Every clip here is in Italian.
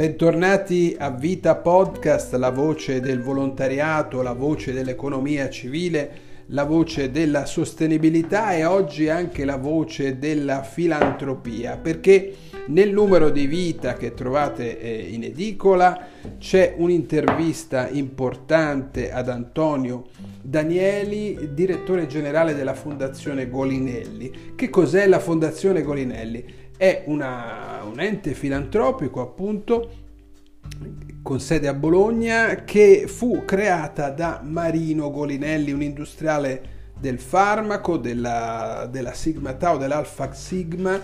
Bentornati a Vita Podcast, la voce del volontariato, la voce dell'economia civile, la voce della sostenibilità e oggi anche la voce della filantropia, perché nel numero di Vita che trovate eh, in edicola c'è un'intervista importante ad Antonio Danieli, direttore generale della Fondazione Golinelli. Che cos'è la Fondazione Golinelli? È una, un ente filantropico appunto con sede a Bologna che fu creata da Marino Golinelli, un industriale del farmaco, della, della Sigma Tau, dell'Alpha Sigma,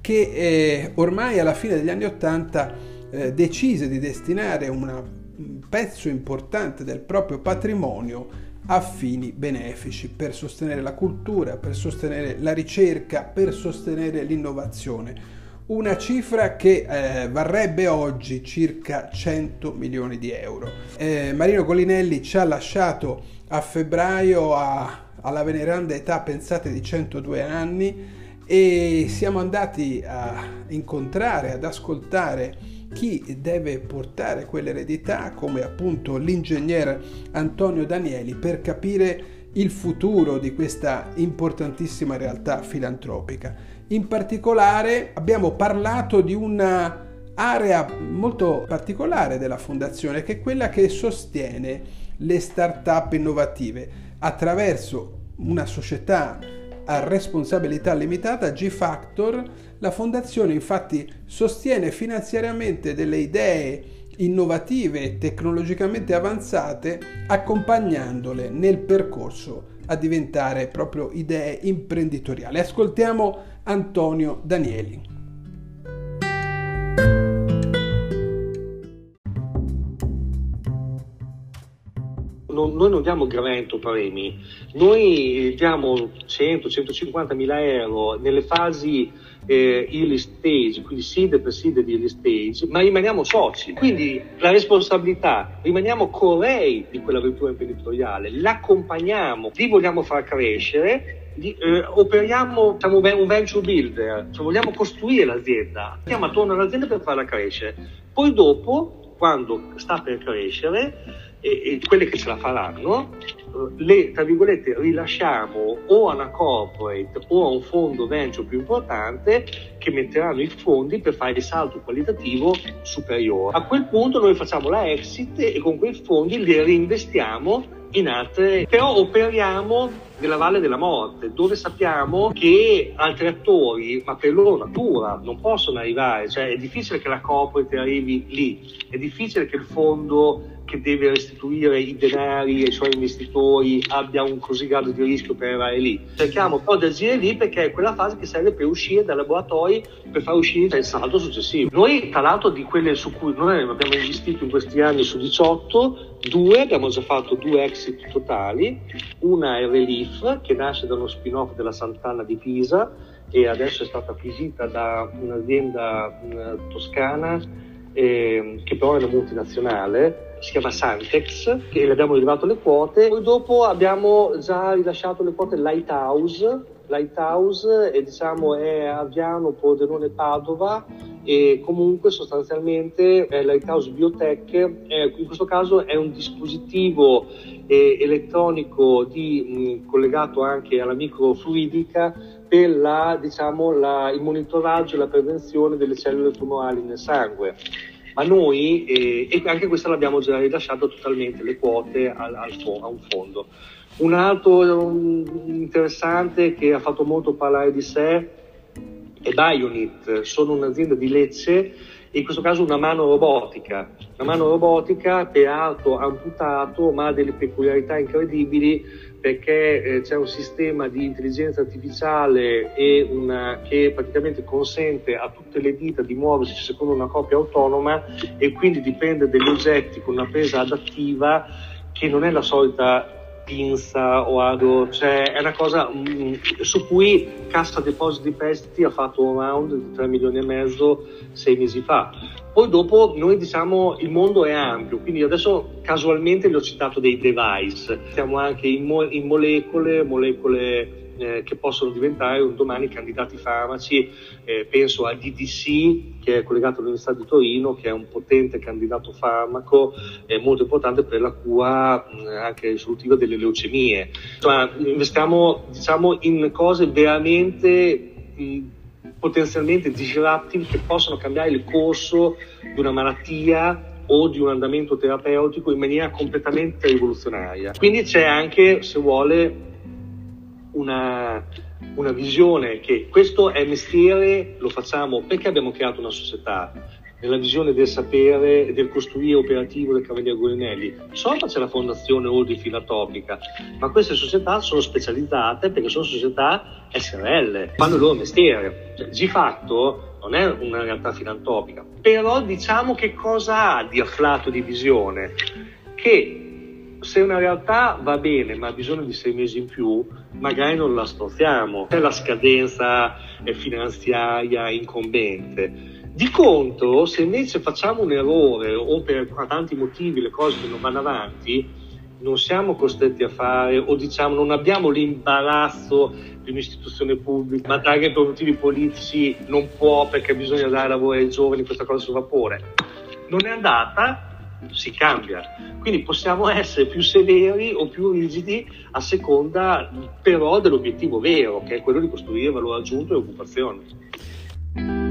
che eh, ormai alla fine degli anni Ottanta eh, decise di destinare un pezzo importante del proprio patrimonio a fini benefici per sostenere la cultura, per sostenere la ricerca, per sostenere l'innovazione. Una cifra che eh, varrebbe oggi circa 100 milioni di euro. Eh, Marino Colinelli ci ha lasciato a febbraio a, alla veneranda età, pensate, di 102 anni e siamo andati a incontrare, ad ascoltare chi deve portare quell'eredità, come appunto l'ingegner Antonio Danieli, per capire il futuro di questa importantissima realtà filantropica. In particolare abbiamo parlato di una area molto particolare della fondazione che è quella che sostiene le start-up innovative attraverso una società a responsabilità limitata, G-Factor, la fondazione infatti sostiene finanziariamente delle idee innovative e tecnologicamente avanzate accompagnandole nel percorso a diventare proprio idee imprenditoriali. Ascoltiamo Antonio Danieli. Non, noi non diamo gramento premi, noi diamo 100-150 mila euro nelle fasi eh, early stage, quindi seed per seed di early stage, ma rimaniamo soci. Quindi la responsabilità, rimaniamo corei di quell'avventura imprenditoriale, l'accompagniamo, li vogliamo far crescere, di, eh, operiamo siamo un venture builder, cioè vogliamo costruire l'azienda, stiamo attorno all'azienda per farla crescere. Poi dopo, quando sta per crescere, e, e quelle che ce la faranno, le tra virgolette rilasciamo o a una corporate o a un fondo venture più importante che metteranno i fondi per fare il salto qualitativo superiore. A quel punto noi facciamo la exit e con quei fondi li reinvestiamo in altre, però operiamo nella Valle della Morte, dove sappiamo che altri attori, ma per loro natura, non possono arrivare, cioè è difficile che la corporate arrivi lì, è difficile che il fondo che deve restituire i denari ai suoi investitori abbia un così grado di rischio per arrivare lì. Cerchiamo però di agire lì perché è quella fase che serve per uscire dai laboratori per far uscire il salto successivo. Noi, tra l'altro, di quelle su cui noi abbiamo investito in questi anni su 18, due, abbiamo già fatto due exit totali. Una è Relief, che nasce da uno spin-off della Sant'Anna di Pisa e adesso è stata acquisita da un'azienda toscana eh, che però è una multinazionale si chiama Santex, che le abbiamo rilevato le quote. Poi dopo abbiamo già rilasciato le quote Lighthouse, Lighthouse e diciamo è Aviano, Pordenone, Padova e comunque sostanzialmente è Lighthouse Biotech, eh, in questo caso è un dispositivo eh, elettronico di, mh, collegato anche alla microfluidica per la, diciamo, la, il monitoraggio e la prevenzione delle cellule tumorali nel sangue. Ma noi, eh, e anche questa l'abbiamo già rilasciato totalmente, le quote al, al a un fondo. Un altro um, interessante che ha fatto molto parlare di sé è Bionit, sono un'azienda di Lecce in questo caso una mano robotica, una mano robotica per arto amputato ma ha delle peculiarità incredibili perché eh, c'è un sistema di intelligenza artificiale una, che praticamente consente a tutte le dita di muoversi secondo una coppia autonoma e quindi dipende dagli oggetti con una presa adattiva che non è la solita pinza o ado, cioè è una cosa mh, mm, su cui Cassa Depositi Prestiti ha fatto un round di 3 milioni e mezzo sei mesi fa. Poi dopo noi diciamo il mondo è ampio, quindi adesso casualmente vi ho citato dei device, siamo anche in, mo- in molecole, molecole eh, che possono diventare un domani candidati farmaci, eh, penso al DDC che è collegato all'Università di Torino, che è un potente candidato farmaco eh, molto importante per la cura mh, anche risolutiva delle leucemie. Insomma, investiamo diciamo, in cose veramente mh, potenzialmente disruptive che possono cambiare il corso di una malattia o di un andamento terapeutico in maniera completamente rivoluzionaria. Quindi c'è anche, se vuole, una, una visione che questo è mestiere, lo facciamo perché abbiamo creato una società, nella visione del sapere e del costruire operativo del Cavaliere Golinelli. Sopra c'è la fondazione Oldi Filatopica, ma queste società sono specializzate perché sono società SRL, fanno il loro mestiere. Cioè, G-Factor non è una realtà filantropica, però diciamo che cosa ha di afflato di visione? Che se una realtà va bene ma ha bisogno di sei mesi in più, magari non la strozziamo. C'è la scadenza finanziaria incombente. Di contro, se invece facciamo un errore o per tanti motivi le cose non vanno avanti, non siamo costretti a fare o diciamo non abbiamo l'imbarazzo di un'istituzione pubblica, ma anche per motivi politici non può perché bisogna dare lavoro ai giovani, questa cosa sul vapore. Non è andata, si cambia. Quindi possiamo essere più severi o più rigidi a seconda però dell'obiettivo vero, che è quello di costruire valore aggiunto e occupazione.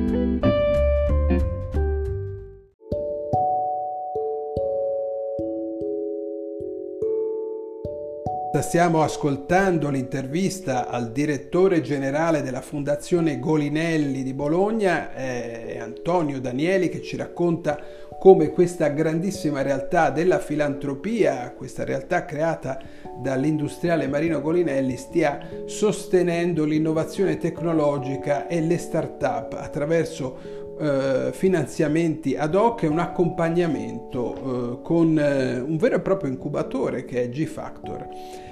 Stiamo ascoltando l'intervista al direttore generale della Fondazione Golinelli di Bologna, eh, Antonio Danieli, che ci racconta come questa grandissima realtà della filantropia, questa realtà creata dall'industriale Marino Golinelli, stia sostenendo l'innovazione tecnologica e le start-up attraverso eh, finanziamenti ad hoc e un accompagnamento eh, con eh, un vero e proprio incubatore che è G-Factor.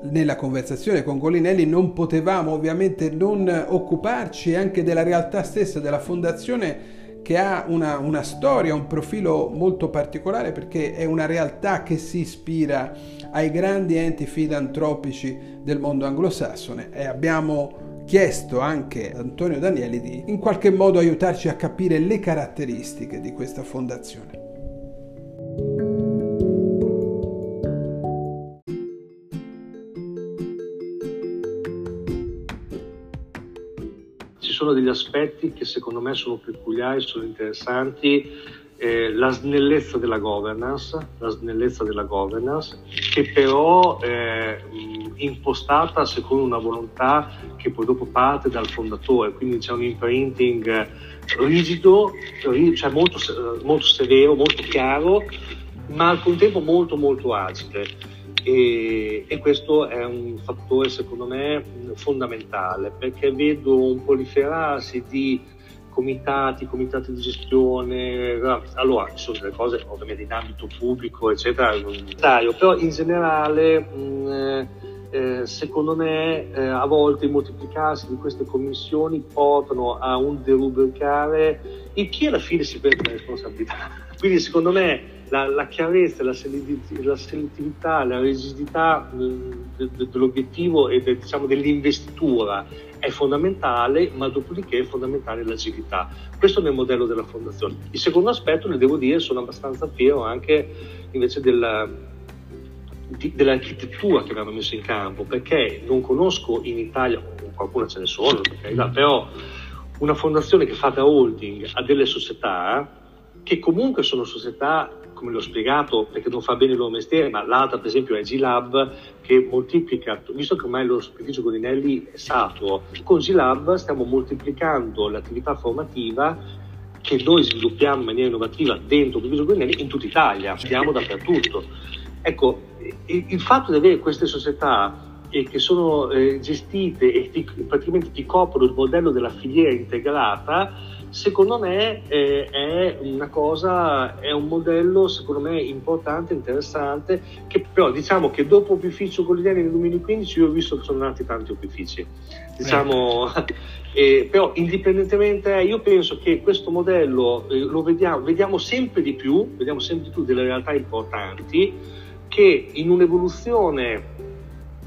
Nella conversazione con Golinelli non potevamo ovviamente non occuparci anche della realtà stessa della fondazione che ha una, una, storia, un profilo molto particolare perché è una realtà che si ispira ai grandi enti filantropici del mondo anglosassone e abbiamo chiesto anche ad Antonio Danieli di in qualche modo aiutarci a capire le caratteristiche di questa fondazione. Sono degli aspetti che secondo me sono peculiari, sono interessanti. Eh, la snellezza della governance, la snellezza della governance, che però è impostata secondo una volontà che poi dopo parte dal fondatore, quindi c'è un imprinting rigido, cioè molto, molto severo, molto chiaro, ma al contempo molto molto agile e, e, questo è un fattore secondo me fondamentale perché vedo un proliferarsi di comitati, comitati di gestione, allora ci sono delle cose ovviamente in ambito pubblico eccetera, però in generale mh, eh, secondo me eh, a volte il moltiplicarsi di queste commissioni portano a un derubricare il chi alla fine si prende la responsabilità. Quindi secondo me la, la chiarezza, la, selettività, la rigidità dell'obiettivo e del, diciamo, dell'investitura è fondamentale, ma dopodiché è fondamentale l'agilità. Questo nel modello della fondazione. Il secondo aspetto, ne devo dire, sono abbastanza fiero anche invece della, di, dell'architettura che abbiamo messo in campo, perché non conosco in Italia, qualcuno ce ne sono, però una fondazione che fa da holding a delle società che comunque sono società, come l'ho spiegato, perché non fa bene il loro mestiere, ma l'altra per esempio è G-Lab che moltiplica, visto che ormai lo spedificio Godinelli è saturo, con G-Lab stiamo moltiplicando l'attività formativa che noi sviluppiamo in maniera innovativa dentro Spedificio Godinelli in tutta Italia, stiamo dappertutto. Ecco, il, il fatto di avere queste società e che sono eh, gestite e ti, praticamente ti coprono il modello della filiera integrata, secondo me eh, è una cosa, è un modello secondo me importante, interessante, che però diciamo che dopo opificio Goliani nel 2015 io ho visto che sono nati tanti opifici. Diciamo, eh, però indipendentemente, io penso che questo modello eh, lo vediamo, vediamo sempre di più, vediamo sempre di più delle realtà importanti che in un'evoluzione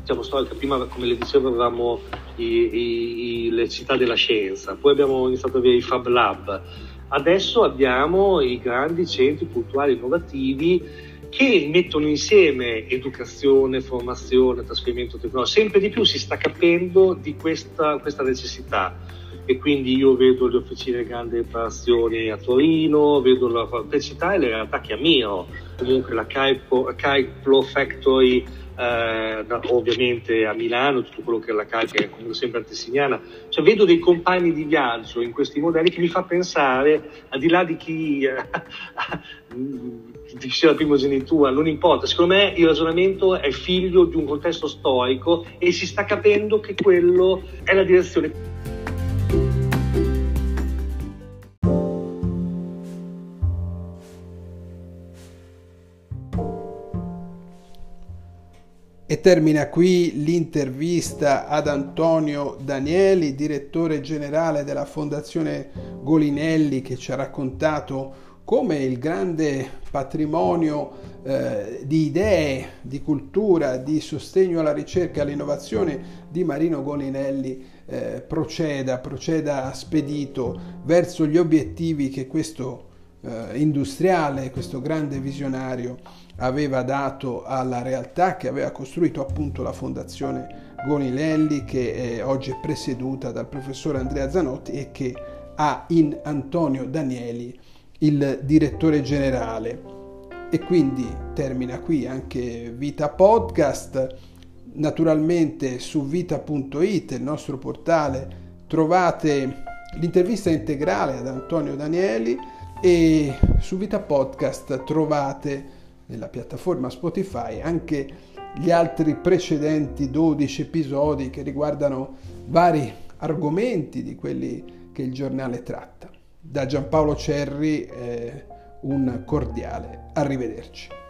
diciamo, storica, prima come le dicevo avevamo i, i, i, le città della scienza, poi abbiamo iniziato ad avere i Fab Lab, adesso abbiamo i grandi centri culturali innovativi che mettono insieme educazione, formazione, trasferimento tecnologico. Sempre di più si sta capendo di questa, questa necessità. E quindi io vedo le officine grandi riparazioni a Torino, vedo la città e le realtà che ammiro, comunque la Caiplo Factory eh, ovviamente a Milano, tutto quello che è la carica è comunque sempre antesignana, cioè vedo dei compagni di viaggio in questi modelli che mi fa pensare, al di là di chi eh, sia la primogenitura, non importa, secondo me il ragionamento è figlio di un contesto storico e si sta capendo che quello è la direzione. Termina qui l'intervista ad Antonio Danieli, direttore generale della Fondazione Golinelli, che ci ha raccontato come il grande patrimonio eh, di idee, di cultura, di sostegno alla ricerca e all'innovazione di Marino Golinelli eh, proceda, proceda spedito verso gli obiettivi che questo eh, industriale, questo grande visionario aveva dato alla realtà che aveva costruito appunto la fondazione Gonilelli che è oggi è presieduta dal professore Andrea Zanotti e che ha in Antonio Danieli il direttore generale. E quindi termina qui anche Vita Podcast. Naturalmente su vita.it, il nostro portale, trovate l'intervista integrale ad Antonio Danieli e su Vita Podcast trovate nella piattaforma Spotify anche gli altri precedenti 12 episodi che riguardano vari argomenti di quelli che il giornale tratta. Da Giampaolo Cerri eh, un cordiale arrivederci.